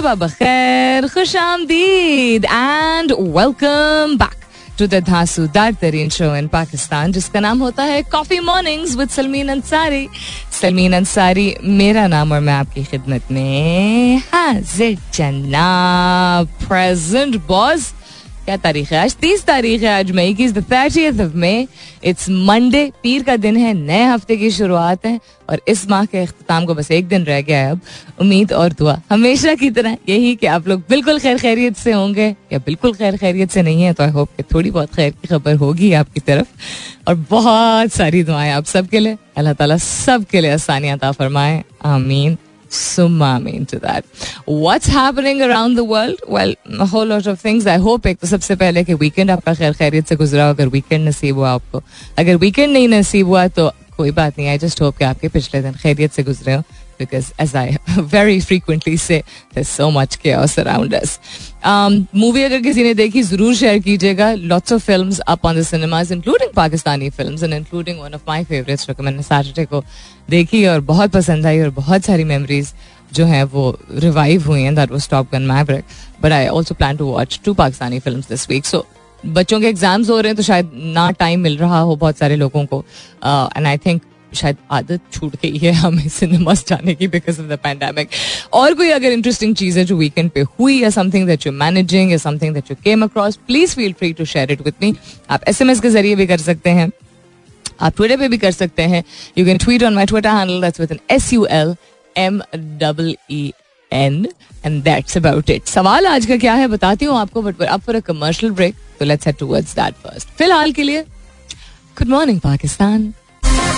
सुबह बखैर खुश आमदीद and welcome back to the धांसूदार तरीन शो इन पाकिस्तान जिसका नाम होता है coffee mornings with Salmeen Ansari Salmeen Ansari मेरा नाम और मैं आपकी खिदमत में हाजिर जनाब प्रेजेंट बॉस क्या तारीख है? आज तीस तारीख है, आज मई की thirtieth of May it's Monday पीर का दिन है, नए हफ़्ते की शुरुआत है, और इस माह के अख्ताम को बस एक दिन रह गया है अब। उम्मीद और दुआ, हमेशा की तरह यही कि आप लोग बिल्कुल खैर खैरियत से होंगे, या बिल्कुल खैर खैरियत से नहीं है तो आई होप कि थोड़ी बहुत खैर की खबर होगी आपकी तरफ़। और बहुत सारी दुआएँ आप सबके लिए। अल्लाह ताला सबके लिए आसानियात फरमाए। आमीन। Mean to that. What's happening around the world? Well, whole lot of things I hope एक तो सबसे पहले कि वीकेंड आपका खैर खैरियत से गुजरा हो अगर वीकेंड नसीब हुआ आपको अगर वीकेंड नहीं नसीब हुआ तो कोई बात नहीं आई जस्ट होप कि आपके पिछले दिन खैरियत से गुजरे हो because as I very frequently say, there's so much chaos around us. Movie अगर किसी ने देखी ज़रूर शेयर कीजिएगा। Lots of films up on the cinemas including Pakistani films and including one of my favourites जो कि मैंने सैटरडे को देखी और बहुत पसंद आई और बहुत सारी मेमोरीज जो है वो रिवाइव हुई हैं। That was Top Gun Maverick but I also plan to watch two Pakistani films this week so बच्चों के एग्ज़ाम्स हो रहे हैं तो शायद ना टाइम मिल रहा हो बहुत सारे लोगों को। एंड आई थिंक शायद आदत छूट गई है हमें सिनेमास जाने की बिकॉज़ ऑफ़ द पैंडेमिक और कोई अगर इंटरेस्टिंग चीज़ है जो वीकेंड पे हुई या समथिंग दैट यू मैनेजिंग या something that you came across please feel free to share it with me आप एसएमएस के ज़रिए भी कर सकते हैं। आप ट्विटर पे भी कर सकते हैं। You can tweet on my Twitter handle that's with N S U L M double E N and that's about it सवाल आज का क्या है बताती हूँ आपको बट अब फॉर अ कमर्शियल ब्रेक तो let's head towards that first फ़िलहाल के लिए good morning Pakistan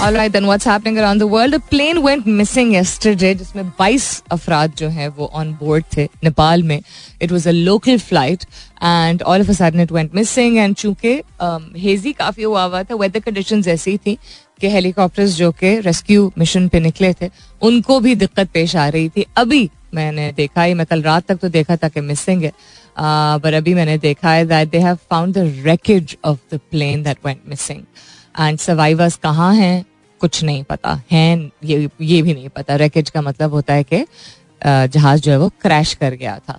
All right, then what's happening around the world? A plane went missing yesterday जिसमें 22 अफराद जो हैं वो ऑन बोर्ड थे नेपाल में. It was a local flight and all of a sudden it went missing and चूँकि हेजी काफ़ी हुआ हुआ था वेदर कंडीशन ऐसी थी कि हेलीकॉप्टर्स जो कि रेस्क्यू मिशन पे निकले थे उनको भी दिक्कत पेश आ रही थी. अभी मैंने देखा ही मैं कल रात तक तो देखा था कि मिसिंग है. पर अभी मैंने देखा है that they have found the wreckage of the plane that went missing and survivors कहाँ हैं? कुछ नहीं पता, है, ये ये भी नहीं पता। रैकेज का मतलब होता है कि जहाज़ जो है वो क्रैश कर गया था।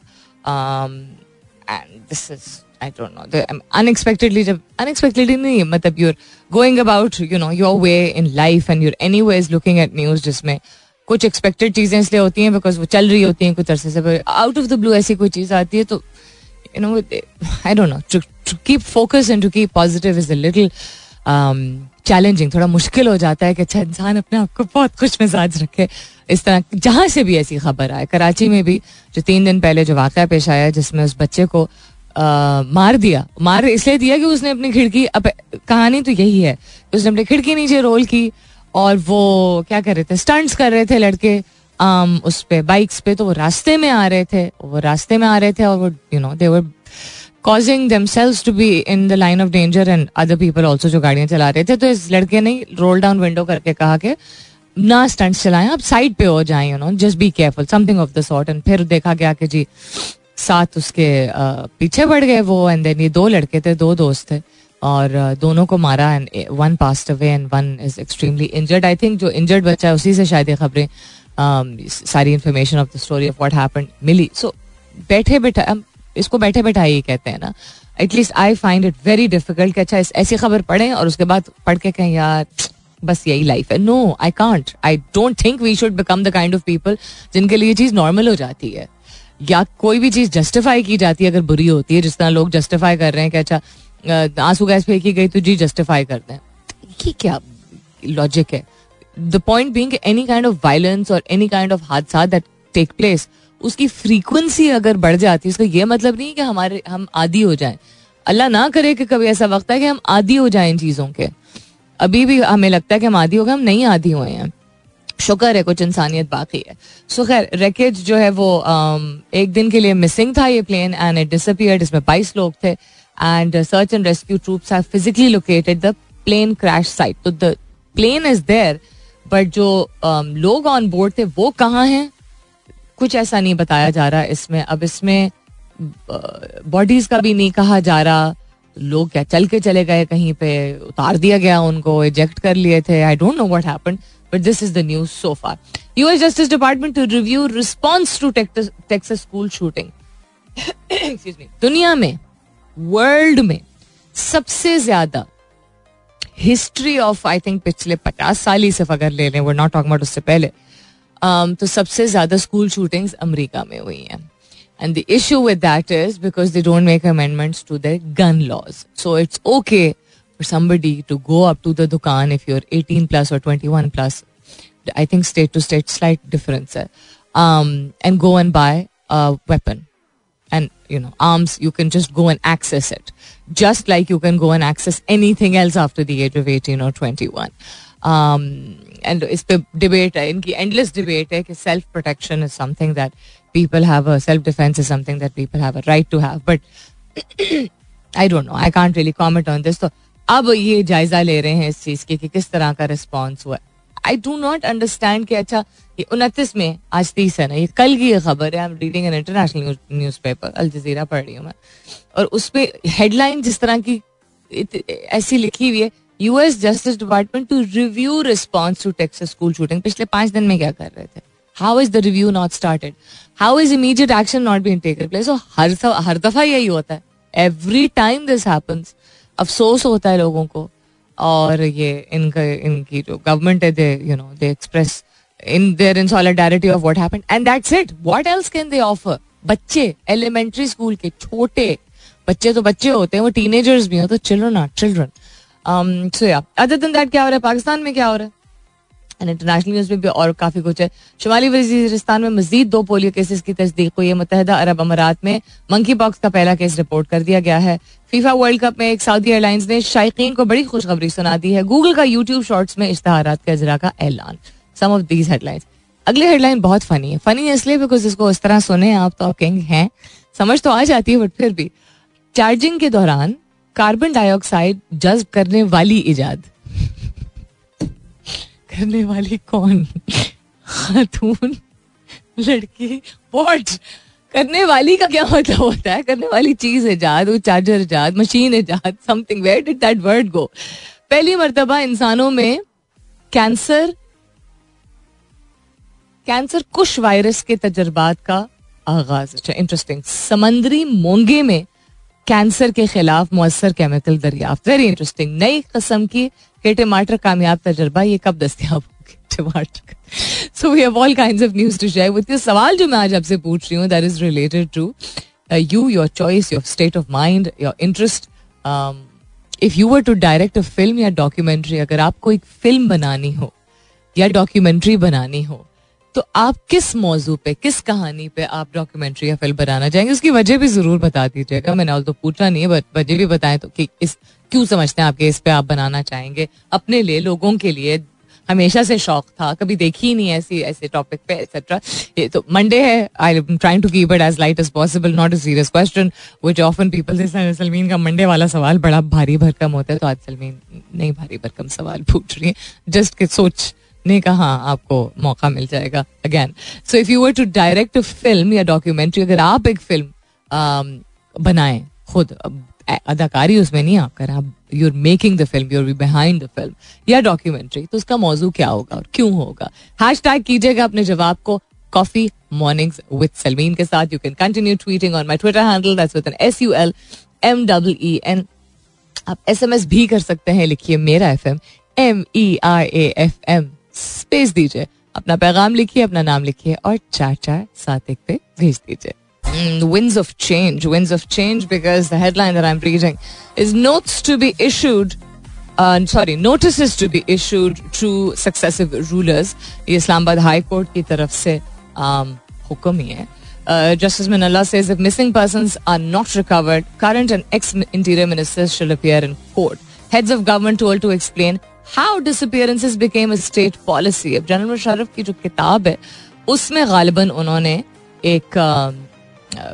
And this is I don't know unexpectedly जब अनएक्सपेक्टेडली नहीं मतलब you're going about you know your way in life and you're anyway is looking at news जिसमें कुछ एक्सपेक्टेड चीज़ें इसलिए होती हैं बिकॉज़ वो चल रही होती हैं कुछ अरसे से आउट ऑफ़ द ब्लू ऐसी कोई चीज़ आती है तो you know I don't know to keep focus and to keep positive is a little challenging थोड़ा मुश्किल हो जाता है कि अच्छा इंसान अपने आप को बहुत खुश मिजाज रखे। इस तरह जहाँ से भी ऐसी खबर आए कराची में भी जो तीन दिन पहले जो वाक़ पेश आया जिसमें उस बच्चे को आ, मार दिया। मार इसलिए दिया कि उसने अपनी खिड़की अब कहानी तो यही है उसने अपनी खिड़की नीचे रोल की और वो क्या कर रहे थे स्टंट्स कर रहे थे लड़के आम उस पे बाइक्स पे तो वो रास्ते में आ रहे थे वो रास्ते में आ रहे थे और वो you know they were causing themselves to be in the line of danger and other people also जो गाड़ियाँ चला रहे थे तो इस लड़के ने रोल डाउन विंडो करके कहा कि, ना स्टंट चलाएँ, आप साइड पे हो जाएँ you know just be careful something of the sort and फिर देखा गया कि जी साथ उसके पीछे बढ़ गए वो एंड देन ये दो लड़के थे, दो दोस्त थे, और दोनों को मारा and one passed away and one is extremely injured I think जो इंजर्ड बच्चा है, उसी से शायद ये खबरें सारी information of the story of what happened milli. So बैठे बैठा इसको बैठे बैठा ही कहते हैं ना at least I find it very difficult कि अच्छा ऐसी खबर पढ़े और उसके बाद पढ़ के कहें, यार, बस यही लाइफ है. No I can't I don't think we should become the kind of people जिनके लिए चीज़ नॉर्मल हो जाती है. या कोई भी चीज़ जस्टिफाई की जाती है, अगर बुरी होती है, जिस तरह लोग जस्टिफाई कर रहे हैं कि अच्छा आँसू गैस फेंकी गई तो जी जस्टिफाई कर हैं ये क्या लॉजिक है? The point being any kind of violence और एनी काइंड ऑफ़ हादसा दैट टेक प्लेस उसकी फ्रीक्वेंसी अगर बढ़ जाती है उसका ये मतलब नहीं कि हमारे हम आदि हो जाएँ। अल्लाह ना करे कि कभी ऐसा वक्त है कि हम आदि हो जाएँ इन चीज़ों के। अभी भी हमें लगता है कि हम आदि हो गए हम नहीं आदि हुए हैं। शुक्र है कुछ इंसानियत बाकी है। सो खैर रेकेज जो है वो um, एक दिन के लिए मिसिंग था ये प्लेन एंड इट डिसअपियर्ड इसमें बाईस लोग थे। And search and rescue troops have physically located the plane crash site तो the plane is there but जो um, लोग ऑन बोर्ड थे वो कहाँ हैं? कुछ ऐसा नहीं बताया जा रहा इसमें। अब इसमें बॉडीज का भी नहीं कहा जा रहा। लोग क्या चल के चले गए कहीं पे, उतार दिया गया उनको इजेक्ट कर लिए थे। I don't know what happened but this is the news so far US justice department to review response to Texas school shooting दुनिया में वर्ल्ड में सबसे ज़्यादा हिस्ट्री ऑफ़ आई थिंक पिछले पचास साल ही सिर्फ़ अगर ले लें वो नॉट टॉक उससे पहले। Um, तो सबसे ज़्यादा स्कूल शूटिंग्स अमेरिका में हुई हैं And the issue with that is because they don't make amendments to their gun laws. So it's okay for somebody to go up to the dukan if you're 18 plus or 21 plus. I think state to state slight difference. Um, and go and buy a weapon. And, you know, arms, you can just go and access it. Just like you can go and access anything else after the age of 18 or 21. Um, and इस पे debate है इनकी endless debate है कि self protection is something that people have self defence is something that people have right to have but I don't know I can't really comment on this तो अब ये जायजा ले रहे हैं इस चीज़ की कि किस तरह का रिस्पॉन्स हुआ आई डू नॉट अंडरस्टैंड कि अच्छा ये उनतीस में, आज तीस है ना, ये कल की खबर है I am reading an international newspaper Al Jazeera पढ़ रही हूँ मैं। और उस पर हेडलाइन जिस तरह की ऐसी लिखी हुई है US justice department to review response to Texas school shooting पिछले पाँच दिन में क्या कर रहे थे? How is the review not started how is immediate action not been taken place हर हर दफ़ा यही होता है। एवरी टाइम दिस हैपन्स अफसोस होता है लोगों को। और ये इनका, इनकी जो गवर्नमेंट है they you know they express in their in solidarity of what happened and that's it what else can they offer बच्चे एलिमेंट्री स्कूल के छोटे, बच्चे तो बच्चे होते हैं, वो टीनेजर्स भी हो तो children are children other than that क्या हो रहा है? पाकिस्तान में क्या हो रहा है? इंटरनेशनल न्यूज़ में भी और काफ़ी कुछ है। शुमाली वजीरिस्तान में मजीद दो पोलियो केसेस की तस्दीक हुई है। मुतहदा अरब अमारात में मंकी पॉक्स का पहला केस रिपोर्ट कर दिया गया है। फीफा वर्ल्ड कप में एक सऊदी एयरलाइंस ने शायकीन को बड़ी खुशखबरी सुना दी है। गूगल का यूट्यूब शॉर्ट्स में इश्तहार का अजरा का ऐलान। सम ऑफ़ दीज हेडलाइंस अगली हेडलाइन बहुत फनी है। फनी है इसलिए बिकॉज़ इसको इस तरह सुने आप तो आप कहेंगे, हैं? समझ तो आ जाती है बट फिर भी। चार्जिंग के दौरान कार्बन डाइऑक्साइड जज्ब करने वाली इजाद करने वाली कौन? खातून, लड़की वॉट करने वाली का क्या मतलब होता है? करने वाली चीज़ इजाद वो चार्जर इजाद मशीन इजाद something where did that word go पहली मर्तबा इंसानों में कैंसर कैंसर कुश वायरस के तजर्बात का आगाज़। अच्छा इंटरेस्टिंग समंदरी मोंगे में कैंसर के खिलाफ मौसर केमिकल दरियाफ्त। वेरी इंटरेस्टिंग नई कस्म की के टमाटर कामयाब तजर्बा, ये कब दस्तियाब टमाटर? So we have all kinds of news to share with सवाल जो मैं आज आपसे पूछ रही हूँ that is related to you your choice your state of mind your interest if you were to direct a film या डॉक्यूमेंट्री अगर आपको एक फ़िल्म बनानी हो या डॉक्यूमेंट्री बनानी हो तो आप किस मौजू पे, किस कहानी पे आप डॉक्यूमेंट्री या फ़िल्म बनाना चाहेंगे? उसकी वजह भी ज़रूर बता दीजिएगा। मैंने तो पूछा नहीं है वजह भी बताएँ तो कि इस, क्यों समझते हैं आपके इस पे आप बनाना चाहेंगे? अपने लिए, लोगों के लिए हमेशा से शौक था, कभी देखी ही नहीं ऐसी, ऐसे टॉपिक पे एक्सेट्रा ये तो मंडे है I am trying to keep it as light as possible not a serious question which often people Salmeen का मंडे वाला सवाल बड़ा भारी भरकम होता है तो आज सलमीन नहीं भारी भरकम सवाल पूछ रही है। जस्ट सोच ने कहा आपको मौका मिल जाएगा again so if you were to direct film या डॉक्यूमेंट्री अगर आप एक फ़िल्म um, बनाए खुद अदाकारी उसमें नहीं आप कर आप you are making the film you're behind the film या डॉक्यूमेंट्री तो उसका मौजू क्या होगा और क्यों होगा? हैश टैग कीजिएगा अपने जवाब को कॉफ़ी मॉर्निंग्स विद सलमीन के साथ. You can continue tweeting on my Twitter handle that's with N S U L M double E N आप एस एम एस भी कर सकते हैं लिखिए मेरा F M M E I A F M space दीजिए अपना पैगाम लिखिए अपना नाम लिखिए और चार चार सात एक पे भेज दीजिए winds of change, winds of change, because the headline that I'm reading is notes to be issued. Uh, sorry, notices to be issued to successive rulers. ये इस्लामाबाद हाई कोर्ट की तरफ़ से um, हुक्म ही है Uh, Minallah says if missing persons are not recovered, current and ex interior ministers shall appear in court. Heads of government told to explain how disappearances became state policy अब general Musharraf की जो किताब है, उसमें गालिबा उन्होंने एक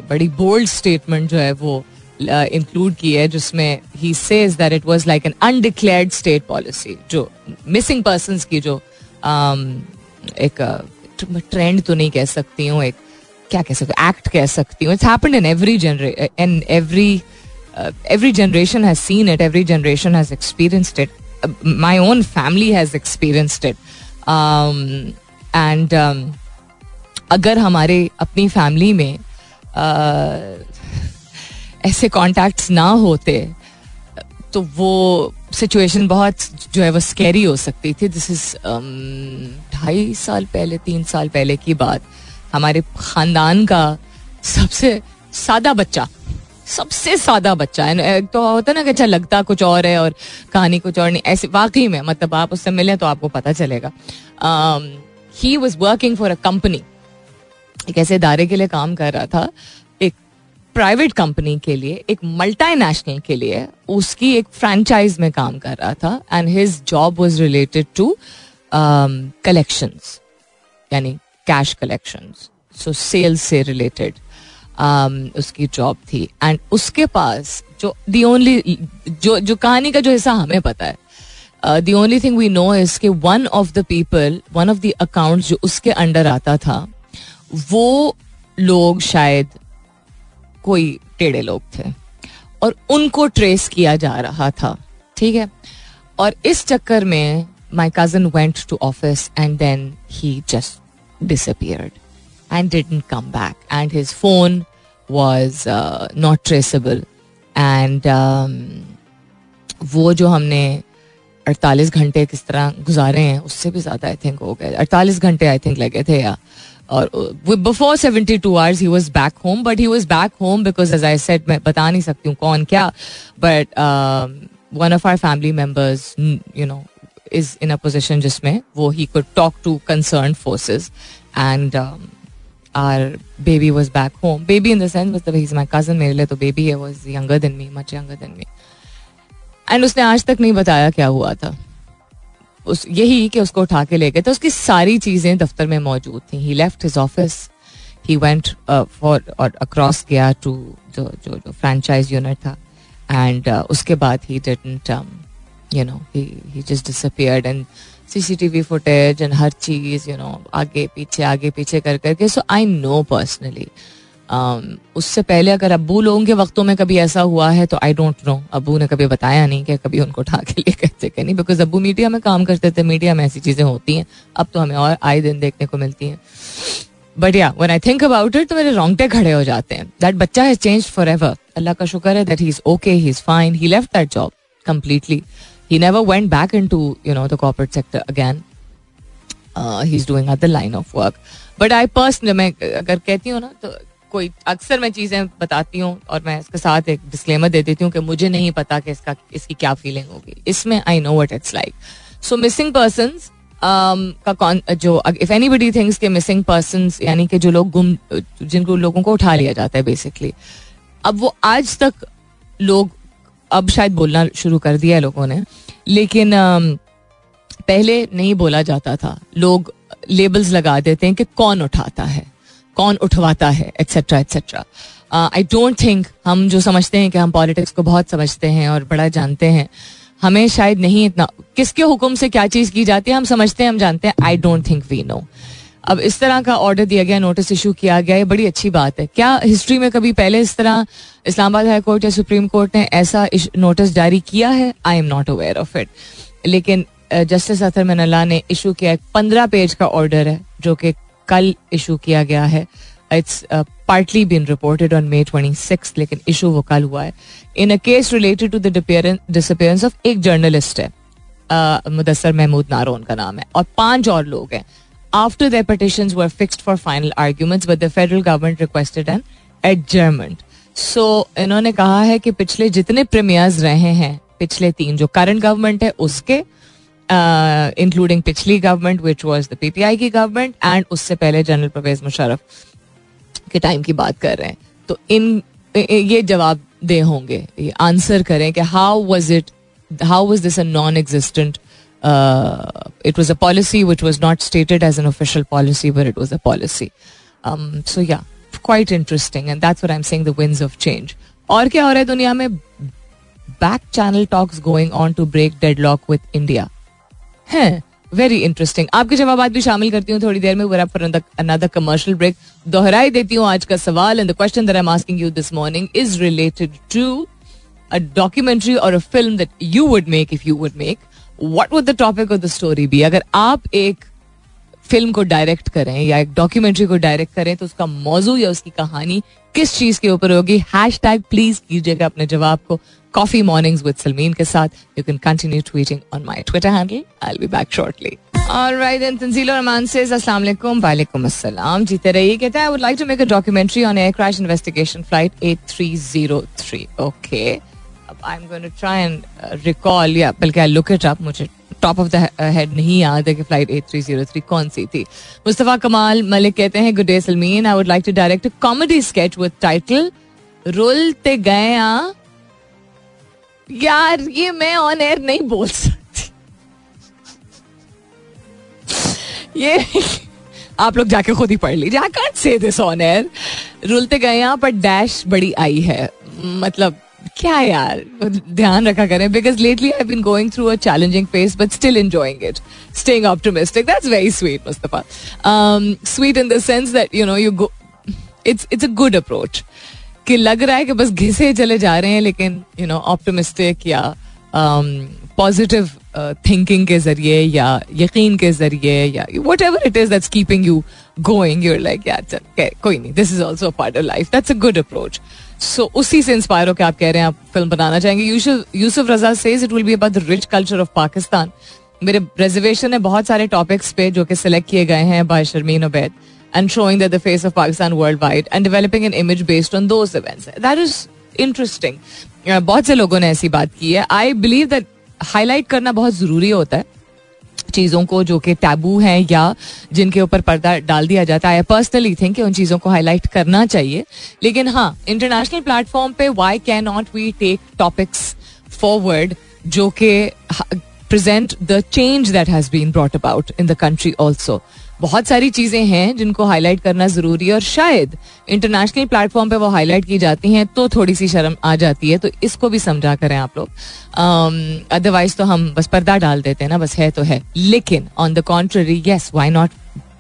बड़ी बोल्ड स्टेटमेंट जो है वो इंक्लूड की है, जिसमें he says that it was like an undeclared state policy जो मिसिंग पर्सन की जो एक ट्रेंड तो नहीं कह सकती हूँ, एक, क्या कह सकती एक्ट कह सकती हूँ। It's happened in every genre in every every generation has seen it every generation has experienced it my own family has experienced it and अगर हमारे अपनी फैमिली में ऐसे कॉन्टैक्ट्स ना होते तो वो सिचुएशन बहुत जो है वो स्कैरी हो सकती थी। दिस इज़ ढाई साल पहले, तीन साल पहले की बात। हमारे खानदान का सबसे सादा बच्चा सबसे सादा बच्चा है। तो होता ना कि अच्छा लगता कुछ और है और कहानी कुछ और नहीं। ऐसे वाकई में मतलब आप उससे मिले तो आपको पता चलेगा। He was working for a company एक ऐसे इदारे के लिए काम कर रहा था। एक प्राइवेट कंपनी के लिए, एक मल्टीनेशनल के लिए उसकी एक फ्रेंचाइज में काम कर रहा था। And his job was related to collections यानी कैश कलेक्शंस सो सेल्स से रिलेटेड उसकी जॉब थी. एंड उसके पास जो दी ओनली जो जो कहानी का जो हिस्सा हमें पता है the only thing we know is के one of the people one of the account जो उसके अंडर आता था, वो लोग शायद कोई टेढ़े लोग थे. और उनको ट्रेस किया जा रहा था. ठीक है? और इस चक्कर में my cousin went to office and then he just disappeared and didn't come back and his phone was not traceable and वो जो हमने अड़तालीस घंटे किस तरह गुजारे हैं, उससे भी ज़्यादा आई थिंक हो गए। अड़तालीस घंटे आई थिंक लगे थे, या। और before seventy two hours he was back home but he was back home because as I said मैं बता नहीं सकती हूँ कौन क्या। But one of our family members you know is in a position जिसमें वो he could talk to concern forces and our baby was back home baby in the sense मतलब ही माई कज़न मेरे लिए तो baby है was younger than me much younger than me and उसने आज तक नहीं बताया क्या हुआ था उस यही कि उसको उठा के ले गए तो उसकी सारी चीज़ें दफ्तर में मौजूद थी he left his office he went for और अक्रॉस गया टू जो जो जो फ्रेंचाइज यूनिट था एंड uh, उसके बाद he didn't you know he just disappeared and CCTV footage and हर चीज़ यू नो आगे पीछे आगे पीछे कर करके। सो आई नो पर्सनली उससे पहले अगर अबू लोगों के वक्तों में कभी ऐसा हुआ है तो आई डोंट नो अबू ने कभी बताया नहीं कि कभी उनको उठा के लिए कहते कि नहीं बिकॉज़ अबू मीडिया में काम करते थे मीडिया में ऐसी चीज़ें होती हैं। अब तो हमें और आए दिन देखने को मिलती हैं। But yeah when I think about it तो मेरे रोंगटे खड़े हो जाते हैं। दैट बच्चा हैज़ चेंज फॉर एवर अल्लाह का शुक्र है that he is okay he is fine he left that job completely never went back into you know the corporate sector again he is doing other line of work but I personally मैं, अगर कहती हूँ ना तो कोई अक्सर मैं चीज़ें बताती हूँ और मैं इसके साथ एक डिस्क्लेमर दे देती हूँ कि मुझे नहीं पता कि इसका, इसकी क्या फीलिंग होगी। इसमें I know what it's like so missing person का कौन जो इफ़ एनी बडी थिंग्स के मिसिंग पर्सन यानी कि जो लोग गुम, जिनको लोगों को उठा लिया जाता है बेसिकली अब वो आज तक लोग अब शायद बोलना शुरू कर दिया है लोगों ने। लेकिन पहले नहीं बोला जाता था। लोग लेबल्स लगा देते हैं कि कौन उठाता है, कौन उठवाता है etcetera etcetera I don't think हम जो समझते हैं कि हम पॉलिटिक्स को बहुत समझते हैं और बड़ा जानते हैं, हमें शायद नहीं इतना, किसके हुक्म से क्या चीज़ की जाती है, हम समझते हैं, हम जानते हैं I don't think we know अब इस तरह का ऑर्डर दिया गया नोटिस इशू किया गया, ये बड़ी अच्छी बात है। क्या हिस्ट्री में कभी पहले इस तरह इस्लामाबाद हाई कोर्ट या सुप्रीम कोर्ट ने ऐसा नोटिस जारी किया है? I am not aware of it लेकिन जस्टिस अतर मनल्ला ने इशू किया एक पंद्रह पेज का ऑर्डर है, जो कि कल इशू किया गया है। It's partly been reported on May twenty six लेकिन इशू वो कल हुआ है। In a case related to the of एक जर्नलिस्ट है मुदसर महमूद नारोन का नाम है। और पाँच और लोग हैं। After their petitions were fixed for final arguments but the federal government requested an adjournment so इन्होंने कहा है कि पिछले जितने प्रीमियर्स रहे हैं, पिछले तीन, जो करंट गवर्नमेंट है, उसके इंक्लूडिंग पिछली government which was the PPI की गवर्नमेंट एंड उससे पहले जनरल परवेज मुशरफ के टाइम की बात कर रहे हैं। तो इन ये जवाब दे होंगे। ये आंसर करें कि how was it how was this a non existent it was a policy which was not stated as an official policy were it was a policy so yeah quite interesting and that's what I am saying the winds of change और क्या हो रहा है दुनिया में back channel talks going on to break deadlock with India है very interesting आपके जवाब भी शामिल करती हूँ थोड़ी देर में we're for another commercial break दोहराई देती हूँ आज का सवाल and the question that I am asking you this morning is related to a documentary और a film that you would make if you would make what would the topic of the story भी अगर आप एक film को direct करें या एक documentary को डायरेक्ट करें तो उसका मौजू या उसकी कहानी किस चीज़ के ऊपर होगी हैश टैग प्लीज़ कीजिएगा अपने जवाब को कॉफ़ी मॉर्निंग्स विद सलमीन के साथ you can continue tweeting on my Twitter handle I be back shortly Alright, then Tanzila Rahman says, Assalamu alaikum, walaikum assalam. जीते रहिए कहता है, I would like to make a documentary on air crash investigation flight 8303. Okay. I'm going to try and uh, recall, yeah, बल्कि I'll look it up. मुझे top of the head नहीं याद है कि flight at three zero three कौन सी थी। मुस्तफ़ा कमाल मलिक कहते हैं good day Salmeen I would like to direct a comedy sketch with title रुलते गए यार ये मैं ऑन एयर नहीं बोल सकती। ये आप लोग जाके खुद ही पढ़ लीजिए। I can't say this on air रुलते गए यहाँ पर डैश बड़ी आई है। मतलब क्या यार? ध्यान रखा करें because lately I been going through a challenging phase but still enjoying it staying optimistic that's very sweet Mustafa sweet in the sense that you know you it's it's a good approach कि लग रहा है कि बस घिसे चले जा रहे हैं, लेकिन यू नो ऑप्टोमिस्टिक या पॉजिटिव थिंकिंग के ज़रिए या यकीन के ज़रिए या whatever it is that's keeping you going you're like कोई नहीं. This is also part of life that's a good approach so उसी से इंस्पायर होकर आप कह रहे हैं, आप फ़िल्म बनाना चाहेंगे। Yusuf Raza says it will be about the rich culture of Pakistan मेरे रिजर्वेशन है बहुत सारे टॉपिक्स पे जो कि सिलेक्ट किए गए हैं by Sharmeen Obaid and showing the face of Pakistan worldwide and developing an image based on those events that is interesting बहुत से लोगों ने ऐसी बात की है। आई बिलीव दैट हाईलाइट करना बहुत ज़रूरी होता है। चीज़ों को जो कि टैबू हैं या जिनके ऊपर पर्दा डाल दिया जाता है। पर्सनली थिंक कि उन चीज़ों को हाईलाइट करना चाहिए। लेकिन हाँ इंटरनेशनल प्लेटफॉर्म पे why can not we take topics forward जो कि present the change that has been brought about in the country also बहुत सारी चीज़ें हैं जिनको हाईलाइट करना ज़रूरी है और शायद इंटरनेशनल प्लेटफॉर्म पे वो हाईलाइट की जाती हैं तो थोड़ी सी शर्म आ जाती है तो इसको भी समझा करें आप लोग। अदरवाइज़ um, तो हम बस पर्दा डाल देते हैं ना बस है तो है। लेकिन on the contrary yes why not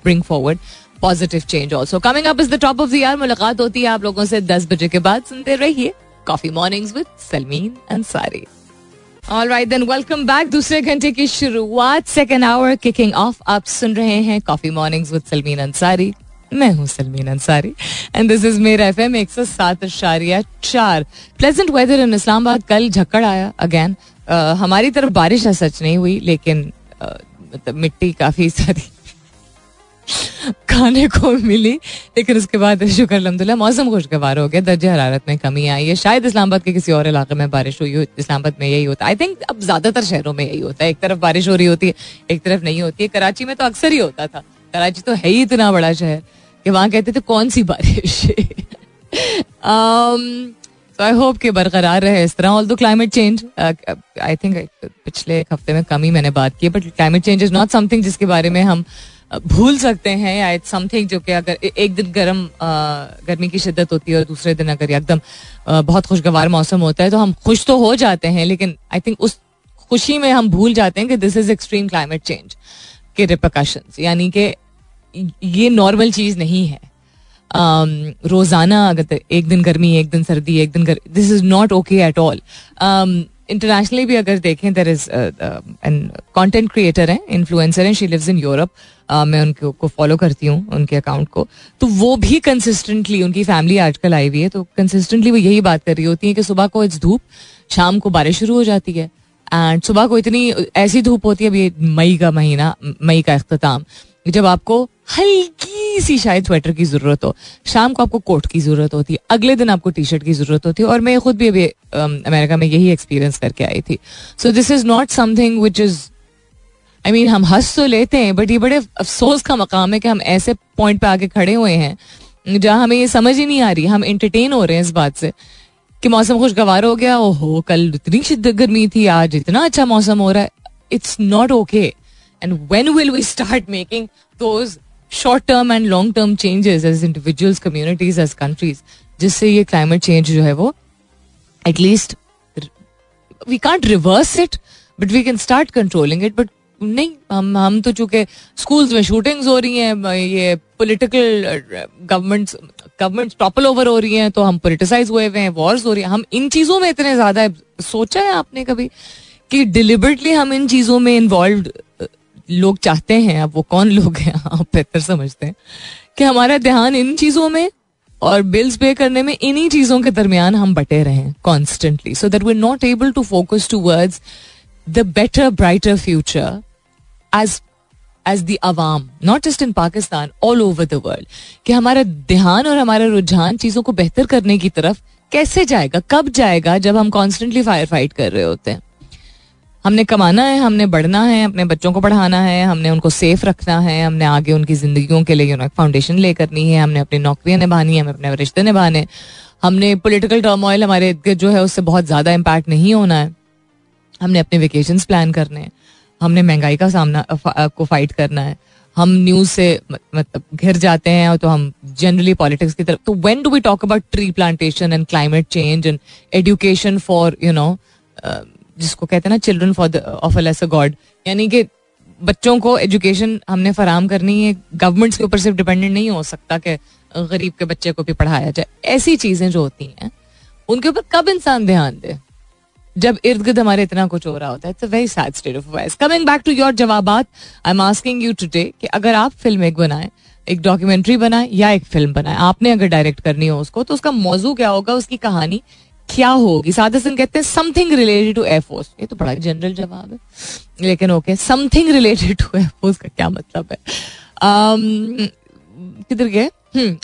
bring forward positive change also coming up is the top of the year मुलाकात होती है आप लोगों से दस बजे के बाद। सुनते रहिए coffee mornings with Salmeen Ansari alright then welcome back दूसरे घंटे की शुरुआत सेकेंड आवर किकिंग ऑफ़ आप सुन रहे हैं coffee mornings with Salmeen Ansari मैं हूँ Salmeen Ansari and this is मेरा एफ़ एम एक सौ सात अशारिया चार. प्लेजेंट वेदर इन इस्लामाबाद कल झक्कड़ आया अगेन uh, हमारी तरफ़ बारिश सच नहीं हुई लेकिन uh, मिट्टी काफ़ी सारी खाने को मिली, लेकिन उसके बाद शुक्र, अलहमदिल्ला, मौसम खुशगवार हो गया। दर्ज हरारत में कमी आई है। शायद इस्लामाबाद के किसी और इलाके में बारिश हुई हो, इस्लामाबाद में यही होता है। आई थिंक अब ज़्यादातर शहरों में यही होता है। एक तरफ़ बारिश हो रही होती है, एक तरफ़ नहीं होती है। कराची में तो अक्सर ही होता था। कराची तो है ही इतना बड़ा शहर कि वहाँ कहते थे, कौन सी बारिश तो आई होप कि बरकरार रहे इस तरह। ऑल दो क्लाइमेट चेंज आई थिंक पिछले एक हफ़्ते में कम ही मैंने बात की but climate change is not something जिसके बारे में हम भूल सकते हैं या इट्स समथिंग जो कि अगर एक दिन गर्म गर्मी की शिद्दत होती है और दूसरे दिन अगर एकदम बहुत खुशगवार मौसम होता है तो हम खुश तो हो जाते हैं, लेकिन आई थिंक उस खुशी में हम भूल जाते हैं कि this is extreme climate change के रिपोकशन यानी कि ये नॉर्मल चीज़ नहीं है। रोज़ाना अगर एक दिन गर्मी, एक दिन सर्दी, एक दिन this is not okay at all internationally भी अगर देखें there is an content creator हैं इन्फ्लुएंसर हैं शी लिव्स इन यूरोप मैं उनको को फॉलो करती हूँ, उनके अकाउंट को। तो वो भी कंसिस्टेंटली उनकी फैमिली आजकल आई हुई है तो कंसिस्टेंटली वो यही बात कर रही होती है कि सुबह को इट्स धूप, शाम को बारिश शुरू हो जाती है। एंड सुबह को इतनी, ऐसी धूप होती है अभी मई का महीना, मई का अख्ताम, जब आपको हल्की सी शायद स्वेटर की ज़रूरत हो, शाम को आपको कोट की ज़रूरत होती है, अगले दिन आपको टी शर्ट की ज़रूरत होती है, और मैं खुद भी अभी अमेरिका में यही एक्सपीरियंस करके आई थी। So this is not something which is I mean हम हंस तो लेते हैं बट ये बड़े अफसोस का मकाम है कि हम ऐसे पॉइंट पे आके खड़े हुए हैं, जहाँ हमें ये समझ ही नहीं आ रही, हम इंटरटेन हो रहे हैं इस बात से, कि मौसम खुशगवार हो गया, ओहो, कल इतनी शिद्द गर्मी थी, आज इतना अच्छा मौसम हो रहा है it's not okay and when will we start making दो short term and long term changes as individuals communities as countries जिससे ये क्लाइमेट चेंज जो है वो at least we can't reverse it but we can start controlling it but नहीं, हम हम तो चूँकि स्कूल्स में शूटिंग्स हो रही हैं ये political government government topple over हो रही हैं तो हम पोलिटिसाइज हुए हुए हैं वॉर्स हो रही हैं। हम इन चीज़ों में इतने ज़्यादा सोचा है आपने कभी कि डिलिबरेटली हम इन चीज़ों में इन्वॉल्व लोग चाहते हैं? अब वो कौन लोग हैं? आप बेहतर समझते हैं कि हमारा ध्यान इन चीज़ों में और बिल्स पे करने में इन्हीं चीज़ों के दरमियान हम बटे रहे constantly so that we not able to focus towards the better brighter future as as the Awam not just in Pakistan all over the world कि हमारा ध्यान और हमारा रुझान चीज़ों को बेहतर करने की तरफ़ कैसे जाएगा, कब जाएगा जब हम कॉन्स्टेंटली फायर फाइट कर रहे होते हैं? हमने कमाना है, हमने बढ़ना है, अपने बच्चों को पढ़ाना है, हमने उनको सेफ़ रखना है, हमने आगे उनकी जिंदगियों के लिए फाउंडेशन ले करनी है, हमने अपनी नौकरियाँ निभानी है हमें अपने रिश्ते निभाने हमने पोलिटिकल टर्मोइल हमारे जो है उससे बहुत ज़्यादा इम्पैक्ट नहीं होना है। हमने अपने वेकेशन प्लान करने हैं। हमने महँगाई का सामना को फाइट करना है। हम न्यूज़ से मतलब घिर जाते हैं और तो हम जनरली पॉलिटिक्स की तरफ़ तो when do we talk about tree plantation and climate change and education for you know जिसको कहते हैं ना children for of a lesser god यानी कि बच्चों को एजुकेशन हमने फराम करनी है। गवर्नमेंट्स के ऊपर सिर्फ़ डिपेंडेंट नहीं हो सकता कि गरीब के बच्चे को भी पढ़ाया जाए। ऐसी चीज़ें जो होती हैं, उनके ऊपर कब इंसान ध्यान दे? जब इर्द गिर्द हमारे इतना कुछ हो रहा होता है it's a very sad state of affairs coming back to your जवाबात I am asking you today कि अगर आप फ़िल्म एक बनाए एक डॉक्यूमेंट्री बनाए या एक फ़िल्म बनाए आपने अगर डायरेक्ट करनी हो उसको तो उसका मौजू क्या होगा उसकी कहानी क्या होगी? साद हसन कहते हैं समथिंग रिलेटेड टू एयरफोर्स ये तो बड़ा जनरल जवाब है। लेकिन okay something related to air force का क्या मतलब है? Um, किधर गए?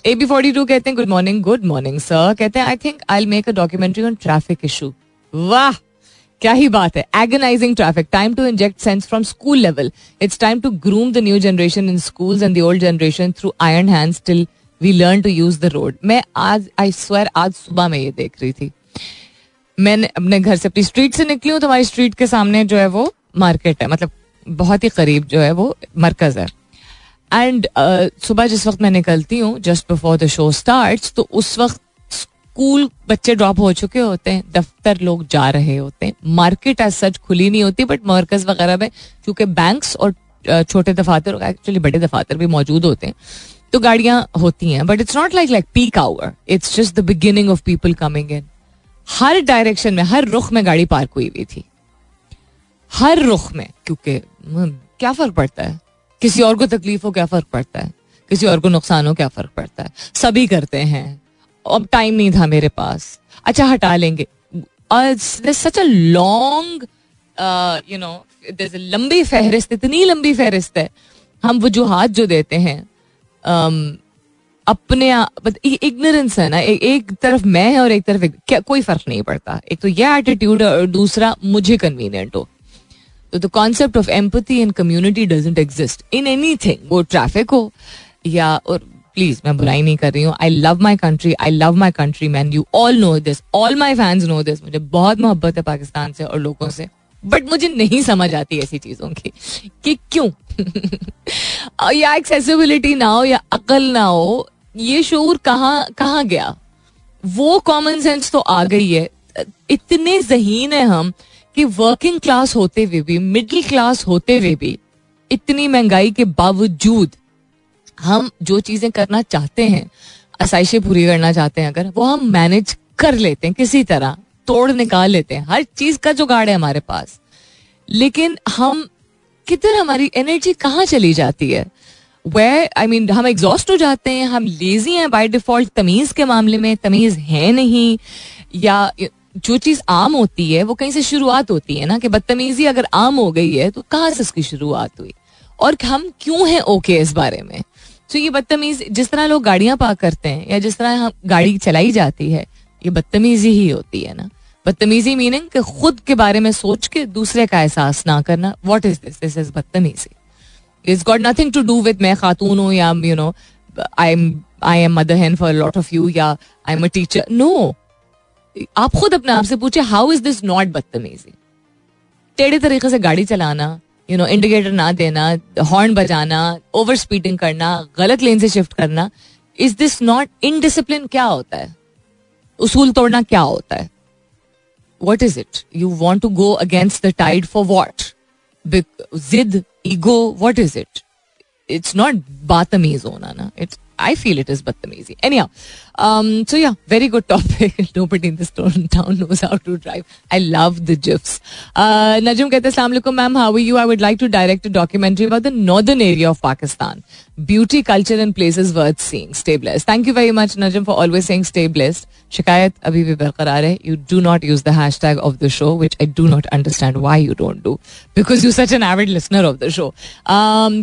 ए बी फोर्टी टू कहते हैं good morning good morning sir कहते हैं I think I make a documentary on traffic issue वाह! क्या ही बात है। Agonising traffic time to inject sense from school level it's time to groom the new generation in school and the old generation through iron hand till we learn to use the road मैं आज I swear आज सुबह में ये देख रही थी। मैंने अपने घर से अपनी स्ट्रीट से निकली हूँ तो हमारी स्ट्रीट के सामने जो है वो मार्केट है। मतलब बहुत ही करीब जो है वो मरकज है। एंड uh, सुबह जिस वक्त मैं निकलती हूँ just before the show start तो उस वक्त स्कूल बच्चे ड्रॉप हो चुके होते हैं, दफ्तर लोग जा रहे होते हैं। मार्केट एज सच खुली नहीं होती बट मरकज वगैरह में, क्योंकि बैंक्स और छोटे दफातर एक्चुअली बड़े दफातर भी मौजूद होते हैं तो गाड़ियाँ होती हैं। But it's not like like peak hour it's just the beginning of people coming in her direction में, हर रुख में गाड़ी पार्क हुई हुई थी। हर रुख में, क्योंकि क्या फ़र्क पड़ता है? किसी और को तकलीफ़ हो, क्या फ़र्क पड़ता है? किसी और को नुकसान हो, क्या फ़र्क पड़ता है? सभी करते हैं। अब टाइम नहीं था मेरे पास। अच्छा हटा लेंगे। Such a long you know लंबी फहरिस्त इतनी लंबी फहरिस्त है। हम वजूहत जो देते हैं um, अपने इग्नोरेंस है ना ए, एक तरफ़ मैं है और एक तरफ़ क्या कोई फ़र्क नहीं पड़ता। एक तो यह एटीट्यूड है और दूसरा मुझे कन्वीनियंट हो। तो the concept of empathy and community doesn't exist in anything वो ट्रैफ़िक हो या और प्लीज़ मैं बुराई नहीं कर रही हूँ. I love my country I love my country man you all know this all my fans know this मुझे बहुत मोहब्बत है पाकिस्तान से और लोगों से. बट मुझे नहीं समझ आती ऐसी चीज़ों की कि क्यों? या एक्सेसिबिलिटी ना हो, या अकल ना हो, ये शोर कहाँ कहाँ गया? वो कॉमन सेंस तो आ गई है. इतने जहीन है हम कि वर्किंग क्लास होते हुए भी मिडिल क्लास होते हुए भी, इतनी महँगाई के बावजूद हम जो चीज़ें करना चाहते हैं, आसाइशें पूरी करना चाहते हैं, अगर वो हम मैनेज कर लेते हैं, किसी तरह, तोड़ निकाल लेते हैं, हर चीज़ का जुगाड़ है हमारे पास। लेकिन हम, किधर हमारी एनर्जी कहाँ चली जाती है? वे आई मीन हम एग्जॉस्ट हो जाते हैं, हम लेजी हैं बाय डिफ़ॉल्ट तमीज के मामले में, तमीज है नहीं, या जो चीज़ आम होती है, वो कहीं से शुरुआत होती है ना, कि बदतमीजी अगर आम हो गई है तो कहाँ से उसकी शुरुआत हुई? और हम क्यों हैं ओके इस बारे में? तो ये बदतमीज, जिस तरह लोग गाड़ियाँ पार्क करते हैं, या जिस तरह गाड़ी चलाई जाती है, ये बदतमीजी ही होती है ना? बदतमीजी मीनिंग कि खुद के बारे में सोच के दूसरे का एहसास ना करना। What is this this is बदतमीजी। It's got nothing to do with मैं खातून हूँ, या you know I am I am mother hen for lot of you या I am a teacher no आप खुद अपने आप से पूछे हाउ इज़ दिस नॉट बदतमीजी? टेढ़े तरीके से गाड़ी चलाना यू नो इंडिकेटर ना देना हॉर्न बजाना ओवर स्पीडिंग करना गलत लेन से शिफ्ट करना इज़ दिस नॉट इनडिसिप्लिन क्या होता है? उसूल तोड़ना क्या होता है? What is it you want to go against the tide for what जिद ego what is it it's not बातमीज होना ना. It's I feel it is Batamizi. Anyhow, um, so yeah, very good topic. Nobody in this town knows how to drive. I love the gifs. Uh, Najum कहते हैं ma'am, how are you? I would like to direct a documentary about the northern area of Pakistan. Beauty, culture and places worth seeing. Stay blessed. Thank you very much, Najum, for always saying stay blessed. शिकायत अभी भी बरकरार है you do not use the hashtag of the show which I do not understand why you don't do because you such an avid listener of the show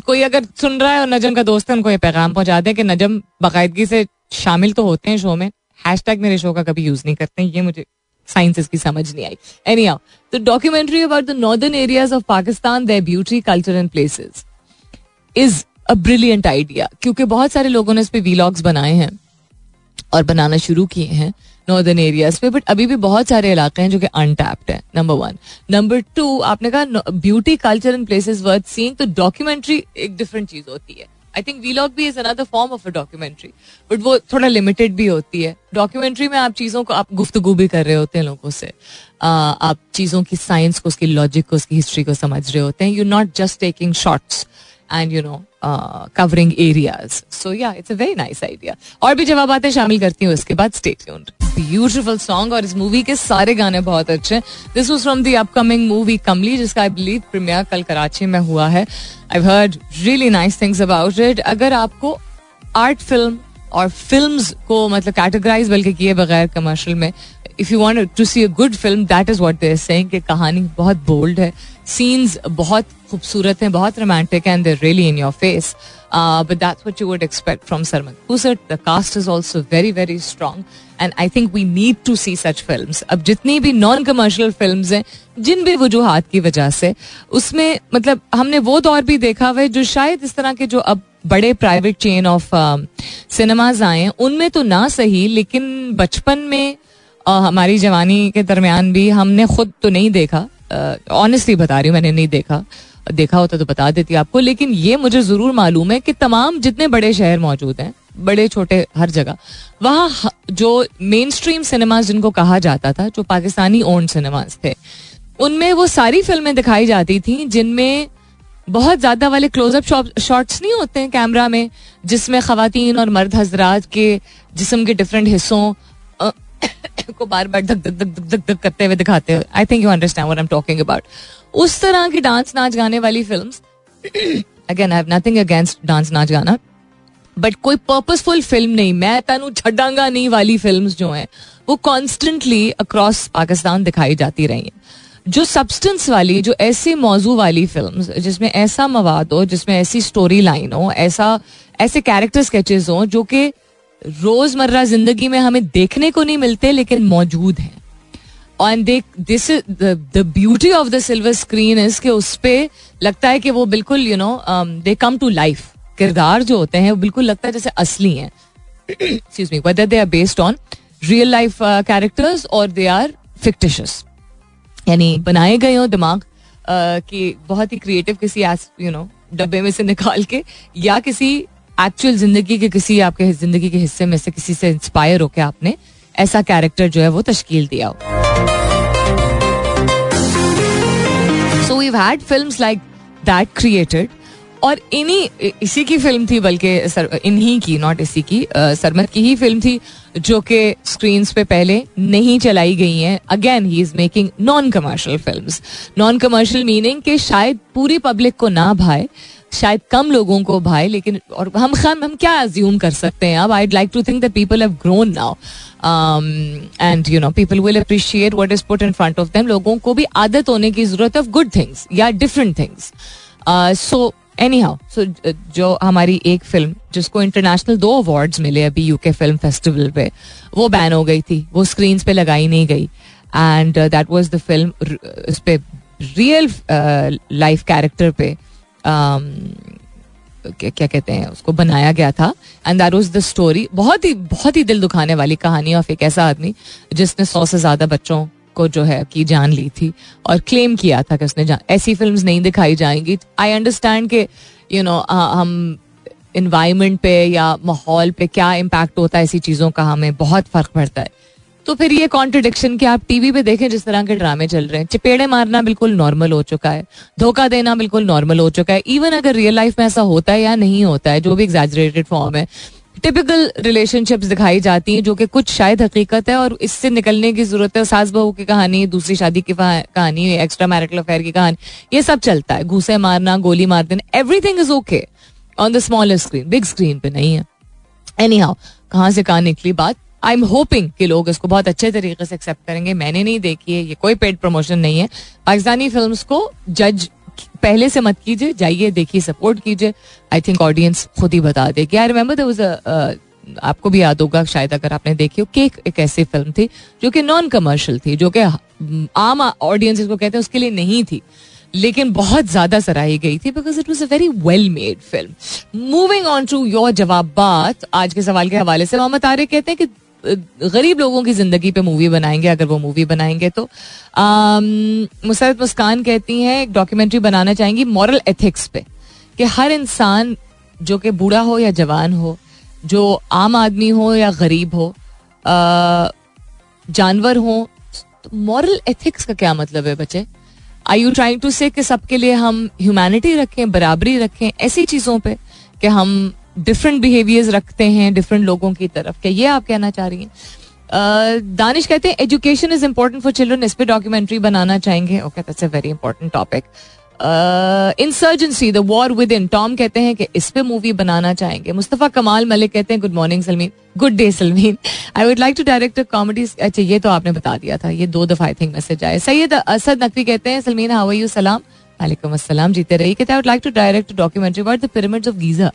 कोई अगर सुन रहा है और नजम का दोस्त है उनको ये पैगाम पहुंचा दे कि नजम बाकायदगी से शामिल तो होते हैं शो में। हैश टैग मेरे शो का कभी यूज़ नहीं करते हैं। ये मुझे साइंस इसकी समझ नहीं आई। Anyhow the documentary about the northern areas of Pakistan their beauty culture and places is a brilliant idea क्योंकि बहुत सारे लोगों ने इस पे वीलॉग्स बनाए हैं और बनाना शुरू किए हैं नॉर्दर्न एरियाज़ पे। बट अभी भी बहुत सारे इलाके हैं जो कि अनटैप्ड हैं नंबर वन नंबर टू आपने कहा beauty culture and places worth seeing तो डॉक्यूमेंट्री एक डिफरेंट चीज़ होती है। आई थिंक वीलॉग भी is another form of a documentary but वो थोड़ा लिमिटेड भी होती है। डॉक्यूमेंट्री में आप चीज़ों को, आप गुफ्तगु भी कर रहे होते हैं लोगों से। आप चीज़ों की साइंस को, उसकी लॉजिक को, उसकी हिस्ट्री को समझ रहे होते हैं। You not just taking shorts and you know covering areas so yeah it's a very nice idea और भी जवाब शामिल करती हूँ उसके बाद स्टेट ब्यूटिफुल सॉन्ग और इस मूवी के सारे गाने बहुत अच्छे this was from the upcoming movie Kamli जिसका आई बिलीव प्रीमियर कल कराची में हुआ है। I heard really nice things about it अगर आपको आर्ट फ़िल्म और फ़िल्म को मतलब कैटेगराइज बल्कि किए बगैर कमर्शियल में if you want to see a good film that is what they saying कि कहानी बहुत बोल्ड है। सीन्स बहुत खूबसूरत हैं, बहुत romantic and they really in your face but that's what you would expect from Sarman हुसर the cast is also very very strong and I think we need to see such film अब जितनी भी non commercial film हैं जिन भी वजूहत की वजह से उसमें मतलब हमने वो दौर भी देखा हुआ है जो शायद इस तरह के जो अब बड़े प्राइवेट चेन ऑफ़ सिनेमाज आए उनमें तो ना सही लेकिन बचपन में uh, हमारी जवानी के दरमियान भी हमने खुद तो नहीं देखा ऑनेस्टली बता रही हूँ मैंने नहीं देखा देखा होता तो बता देती आपको, लेकिन ये मुझे ज़रूर मालूम है कि तमाम जितने बड़े शहर मौजूद हैं, बड़े, छोटे, हर जगह, वहाँ जो मेन स्ट्रीम सिनेमाज जिनको कहा जाता था, जो पाकिस्तानी ओन सिनेमाज थे, उनमें वो सारी फ़िल्में दिखाई जाती थी, जिनमें बहुत ज़्यादा वाले क्लोजअप शॉट्स नहीं होते हैं कैमरा में, जिसमें खातन और मर्द हजरात के जिसम के डिफरेंट हिस्सों को बार बार धक धक धक धक धक करते हुए दिखाते हुए। I think you understand what I am talking about उस तरह की डांस नाच गाने वाली film again I have nothing against dance नाच गाना बट कोई पर्पसफुल फ़िल्म नहीं, मैं तेन छडांगा नहीं वाली फ़िल्म जो हैं, वो कॉन्स्टेंटली अक्रॉस पाकिस्तान दिखाई जाती रही हैं। जो सब्सटेंस वाली, जो ऐसी मौजू वाली फ़िल्म जिसमें ऐसा मवाद हो, जिसमें ऐसी स्टोरी लाइन हो, ऐसा, ऐसे कैरेक्टर स्केचेस हो, जो कि रोज़मर्रा ज़िंदगी में हमें देखने को नहीं मिलते लेकिन मौजूद हैं। And they this the beauty of the silver screen is के उस पर लगता है कि वो बिल्कुल you know they come to life किरदार जो होते हैं वो बिल्कुल लगता है जैसे असली हैं। Excuse me whether they are based on real life characters और दे आर फिक्टिशियस यानी बनाए गए हो दिमाग uh, कि बहुत ही क्रिएटिव किसी यू नो डब्बे में से निकाल के या किसी एक्चुअल ज़िंदगी के किसी आपके ज़िंदगी के हिस्से में से किसी से इंस्पायर होकर आपने ऐसा कैरेक्टर जो है वो तश्कील दिया हो। So we had films like that created और इन्हीं इसी की फ़िल्म थी बल्कि इन्हीं की नॉट इसी की सरमत की ही फ़िल्म थी जो कि स्क्रीन पे पहले नहीं चलाई गई हैं। Again he is making non commercial film non commercial meaning कि शायद पूरी पब्लिक को ना भाए शायद कम लोगों को भाई लेकिन और हम हम हम क्या अज्यूम कर सकते हैं? अब I like to think that people have grown now and you know people will appreciate what is put in front of them लोगों को भी आदत होने की ज़रूरत ऑफ़ गुड थिंग्स या different things so anyhow so जो हमारी एक फ़िल्म जिसको इंटरनेशनल दो अवार्ड्स मिले अभी यूके फ़िल्म फेस्टिवल पे वो बैन हो गई थी. वो स्क्रीन पे लगाई नहीं गई. And that was the film उस पे रियल लाइफ कैरेक्टर पे Um, क्या कहते हैं, उसको बनाया गया था। And that was the story बहुत ही बहुत ही दिल दुखाने वाली कहानी ऑफ़ एक ऐसा आदमी जिसने सौ से ज़्यादा बच्चों को जो है की जान ली थी और क्लेम किया था कि उसने ऐसी फ़िल्म नहीं दिखाई जाएँगी। आई अंडरस्टैंड के यू नो हम इन्वायरमेंट पे या माहौल पे क्या इम्पैक्ट होता है ऐसी चीज़ों का हमें बहुत फ़र्क पड़ता है। तो फिर ये कॉन्ट्रडिक्शन कि आप टीवी पे देखें जिस तरह के ड्रामे चल रहे हैं। चपेड़े मारना बिल्कुल नॉर्मल हो चुका है। धोखा देना बिल्कुल नॉर्मल हो चुका है। इवन अगर रियल लाइफ में ऐसा होता है या नहीं होता है, जो भी एग्जैजरेटेड फॉर्म है टिपिकल रिलेशनशिप्स दिखाई जाती हैं जो कि कुछ शायद हकीकत है और इससे निकलने की ज़रूरत है। सास बहू की कहानी, दूसरी शादी की कहानी एक्स्ट्रा मैरिटल अफेयर की कहानी, ये सब चलता है। घूसे मारना, गोली मार देना everything is okay on the smaller screen big screen पे नहीं है। एनी हाउ कहाँ से कहाँ निकली बात? आई एम होपिंग कि लोग इसको बहुत अच्छे तरीके से एक्सेप्ट करेंगे। मैंने नहीं देखी है, ये कोई पेड प्रमोशन नहीं है। पाकिस्तानी फ़िल्म को जज पहले से मत कीजिए, जाइए, देखिए सपोर्ट कीजिए। आई थिंक ऑडियंस खुद ही बता देगी आई रिमेंबर देयर वाज आपको भी याद होगा, शायद अगर आपने देखी हो केक एक ऐसी फ़िल्म थी जो कि नॉन कमर्शियल थी, जो कि आम ऑडियंस को कहते हैं उसके लिए नहीं थी। लेकिन बहुत ज़्यादा सराही गई थी because it was a very well made film moving on to your जवाब बात, आज के सवाल के हवाले से मोहम्मद तारिक कहते हैं कि गरीब लोगों की ज़िंदगी पे मूवी बनाएँगे, अगर वो मूवी बनाएँगे तो। मुसरत मुस्कान कहती हैं, एक डॉक्यूमेंट्री बनाना चाहेंगी मॉरल एथिक्स पे, कि हर इंसान जो कि बूढ़ा हो या जवान हो, जो आम आदमी हो या गरीब हो जानवर हो तो मॉरल एथिक्स का क्या मतलब है बच्चे? आई यू ट्राइंग टू से सबके लिए हम ह्यूमैनिटी रखें, बराबरी रखें, ऐसी चीज़ों पे कि हम डिफरेंट बिहेवियर्स रखते हैं डिफरेंट लोगों की तरफ़। क्या ये आप कहना चाह रही हैं? दानिश कहते हैं education is important for children इस पर डॉक्यूमेंट्री बनाना चाहेंगे। Okay that's a very important topic insurgency the war within Tom कहते हैं कि इस पे मूवी बनाना चाहेंगे। मुस्तफ़ा कमाल मलिक कहते हैं good morning Salmeen. Good day Salmeen. I would like to direct comedy अच्छा ये तो आपने बता दिया था। ये दो दफ़ा आई थिंक मैसेज आए। सैयद असद नकवी कहते हैं, सलमीन हाउ यू सलाम। वालेकुम अस्सलाम। जीते रही कहते I would like to direct documentary about the pyramids of Giza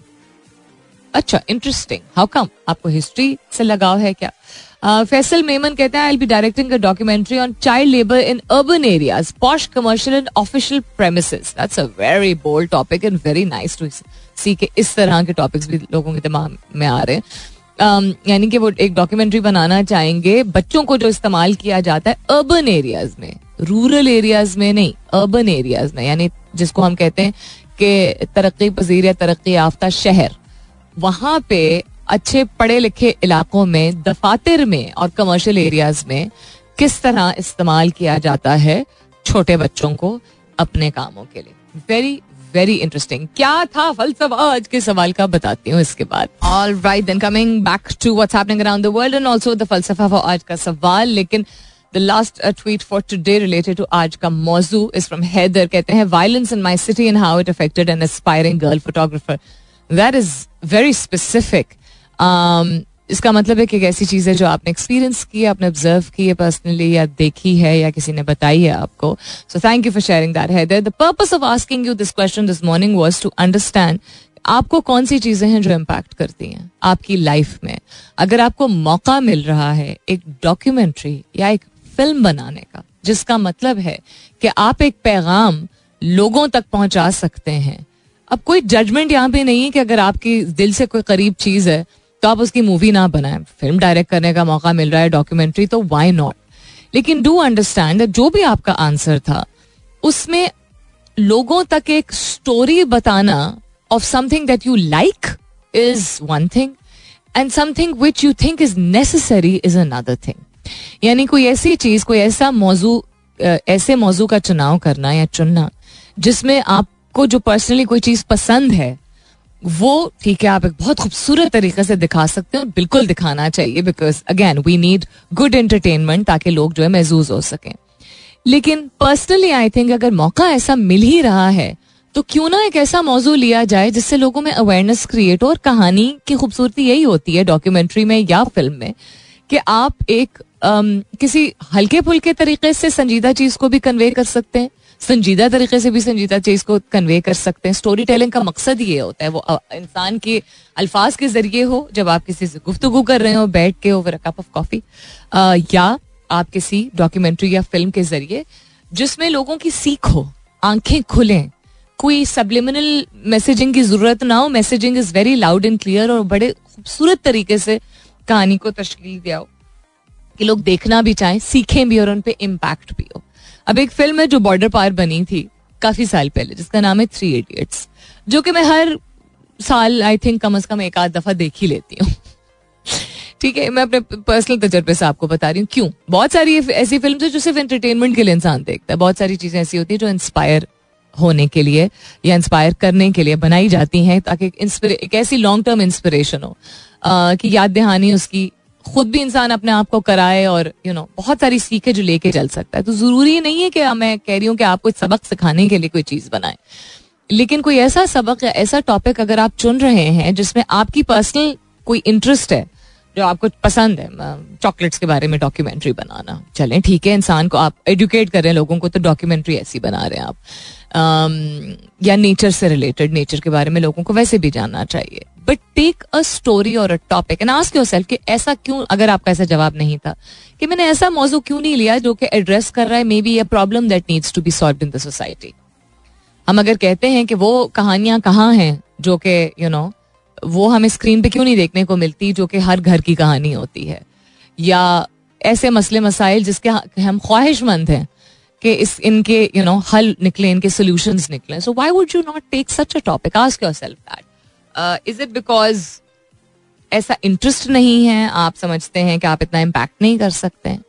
अच्छा इंटरेस्टिंग हाउ कम आपको हिस्ट्री से लगाव है क्या? फैसल मेमन कहता है I be directing a documentary on child labour in urban areas posh commercial and official premises that's a very bold topic and very nice to see के इस तरह के टॉपिक्स भी लोगों के दिमाग में आ रहे हैं। Um, यानी कि वो एक डॉक्यूमेंट्री बनाना चाहेंगे बच्चों को जो इस्तेमाल किया जाता है अर्बन एरियाज़ में रूरल एरियाज़ में नहीं अर्बन एरियाज़ में यानी जिसको हम कहते हैं कि तरक्की पजीर या तरक्की याफ्ता शहर। वहाँ पे अच्छे पढ़े लिखे इलाकों में, दफातर में और कमर्शियल एरियाज़ में किस तरह इस्तेमाल किया जाता है छोटे बच्चों को अपने कामों के लिए? वेरी वेरी इंटरेस्टिंग क्या था फलसफा? आज के सवाल का बताती हूँ इसके बाद। All right then coming back to what's happening around the world and also the फलसफा for आज का सवाल, लेकिन the last tweet for today related to आज का मौजू इज़ फ्रॉम हैदर। कहते हैं violence in my city and how it affected an aspiring girl photographer that is very specific इसका मतलब है कि एक ऐसी चीज़ है जो आपने एक्सपीरियंस की आपने ऑब्ज़र्व की है पर्सनली या देखी है, या किसी ने बताई है आपको. So thank you for sharing that है the purpose of asking you this question this morning was to understand आपको कौन सी चीज़ें हैं जो इम्पैक्ट करती हैं आपकी लाइफ में. अगर आपको मौका मिल रहा है एक डॉक्यूमेंट्री या एक फ़िल्म बनाने का, जिसका मतलब है कि आप एक पैगाम लोगों तक पहुँचा सकते हैं अब कोई जजमेंट यहाँ पे नहीं है कि अगर आपकी दिल से कोई करीब चीज़ है तो आप उसकी मूवी ना बनाए। फ़िल्म डायरेक्ट करने का मौका मिल रहा है डॉक्यूमेंट्री तो वाई नॉट लेकिन डू अंडरस्टैंड जो भी आपका आंसर था, उसमें लोगों तक एक स्टोरी बताना of something that you like is one thing and something which you think is necessary is another thing यानी कोई ऐसी चीज़, कोई ऐसा मौजू ऐसे मौजू का चुनाव करना या चुनना, जिसमें आपको जो पर्सनली कोई चीज़ पसंद है वो ठीक है आप एक बहुत खूबसूरत तरीके से दिखा सकते हो बिल्कुल दिखाना चाहिए because again we need good entertainment ताकि लोग जो है महजूज हो सकें। लेकिन पर्सनली आई थिंक अगर मौका ऐसा मिल ही रहा है तो क्यों ना एक ऐसा मौजू लिया जाए जिससे लोगों में अवेयरनेस क्रिएट हो और कहानी की खूबसूरती यही होती है डॉक्यूमेंट्री में या फ़िल्म में कि आप एक um, किसी हल्के फुल्के तरीके से संजीदा चीज़ को भी कन्वे कर सकते हैं। संजीदा तरीके से भी संजीदा चीज़ को कन्वे कर सकते हैं। स्टोरी टेलिंग का मकसद ये होता है, वो इंसान के अल्फाज के ज़रिए हो, जब आप किसी से गुफ्तगु कर रहे हो, बैठ के ओवर कप ऑफ़ कॉफ़ी या आप किसी डॉक्यूमेंट्री या फ़िल्म के ज़रिए, जिसमें लोगों की सीख हो, आँखें खुलें, कोई सबलिमिनल मैसेजिंग की ज़रूरत ना हो messaging is very loud and clear और बड़े खूबसूरत तरीके से कहानी को तश्कील दिया हो, कि लोग देखना भी चाहें, सीखें भी और उन पर इम्पैक्ट भी हो। अब एक फ़िल्म है जो बॉर्डर पार बनी थी काफ़ी साल पहले जिसका नाम है थ्री इडियट्स जो कि मैं हर साल आई थिंक कम अज कम एक आध दफ़ा देख ही लेती हूँ। ठीक है मैं अपने पर्सनल तजर्बे से आपको बता रही हूँ क्यों? बहुत सारी ऐसी फ़िल्म है जो सिर्फ़ एंटरटेनमेंट के लिए इंसान देखता है। बहुत सारी चीज़ें ऐसी होती है जो इंस्पायर होने के लिए या इंस्पायर करने के लिए बनाई जाती हैं ताकि एक ऐसी लॉन्ग टर्म इंस्पिरेशन हो आ, कि याद दहानी उसकी खुद भी इंसान अपने आप को कराए और यू नो बहुत सारी सीखे जो लेके चल सकता है। तो ज़रूरी नहीं है कि मैं कह रही हूँ कि आप कोई सबक सिखाने के लिए कोई चीज़ बनाए। लेकिन कोई ऐसा सबक या ऐसा टॉपिक अगर आप चुन रहे हैं जिसमें आपकी पर्सनल कोई इंटरेस्ट है जो आपको पसंद है चॉकलेट्स के बारे में डॉक्यूमेंट्री बनाना। चलें ठीक है इंसान को आप एडुकेट कर रहे हैं लोगों को तो डॉक्यूमेंट्री ऐसी बना रहे हैं आप। um, या नेचर से रिलेटेड नेचर के बारे में लोगों को वैसे भी जानना चाहिए। बट टेक अ स्टोरी और a topic and ask yourself कि ऐसा क्यों अगर आपका ऐसा जवाब नहीं था? कि मैंने ऐसा मौजू क्यों नहीं लिया जो कि एड्रेस कर रहा है? Maybe a problem that needs to be solve in the society हम अगर कहते हैं कि वो कहानियाँ कहाँ हैं जो कि यू नो वो हमें स्क्रीन पे क्यों नहीं देखने को मिलती जो कि हर घर की कहानी होती है? या ऐसे मसले मसाइल जिसके हम ख्वाहिशमंद हैं कि इस इनके यू you नो know, हल निकले इनके सोल्यूशन निकले। So why would you not take such a topic ask yourself that is it because ऐसा इंटरेस्ट नहीं है? आप समझते हैं कि आप इतना इम्पैक्ट नहीं कर सकते। हैं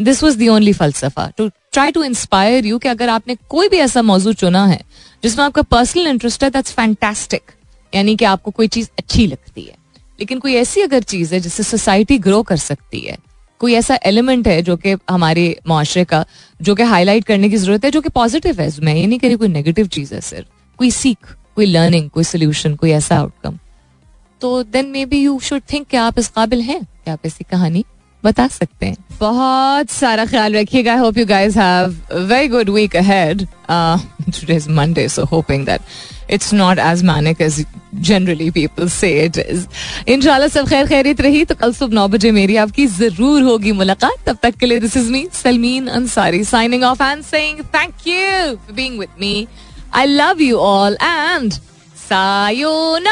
this was the only फलसफा to try to inspire you कि अगर आपने कोई भी ऐसा मौजूद चुना है, जिसमें आपका पर्सनल इंटरेस्ट है दैट्स फैंटेस्टिक यानी कि आपको कोई चीज़ अच्छी लगती है। लेकिन कोई ऐसी अगर चीज़ है जिससे सोसाइटी ग्रो कर सकती है, कोई ऐसा एलिमेंट है जो कि हमारे मुआरे का, जो कि हाईलाइट करने की ज़रूरत है, जो कि पॉजिटिव है मैं ये नहीं कह रही कोई नेगेटिव चीज़ है सिर्फ़। कोई सीख। कोई लर्निंग कोई सोल्यूशन कोई ऐसा आउटकम तो then maybe you should think कि आप इस काबिल हैं, कि आप ऐसी कहानी बता सकते हैं। बहुत सारा ख्याल रखिएगा। Hope you guys have very good week ahead today is Monday so hoping that it's not as manic as generally people say it is सब खैर खैरित रही तो कल सुबह नौ बजे मेरी आपकी ज़रूर होगी मुलाकात। तब तक के लिए this is me Salmeen Ansari signing off and saying thank you being with me I love you all and sayonara.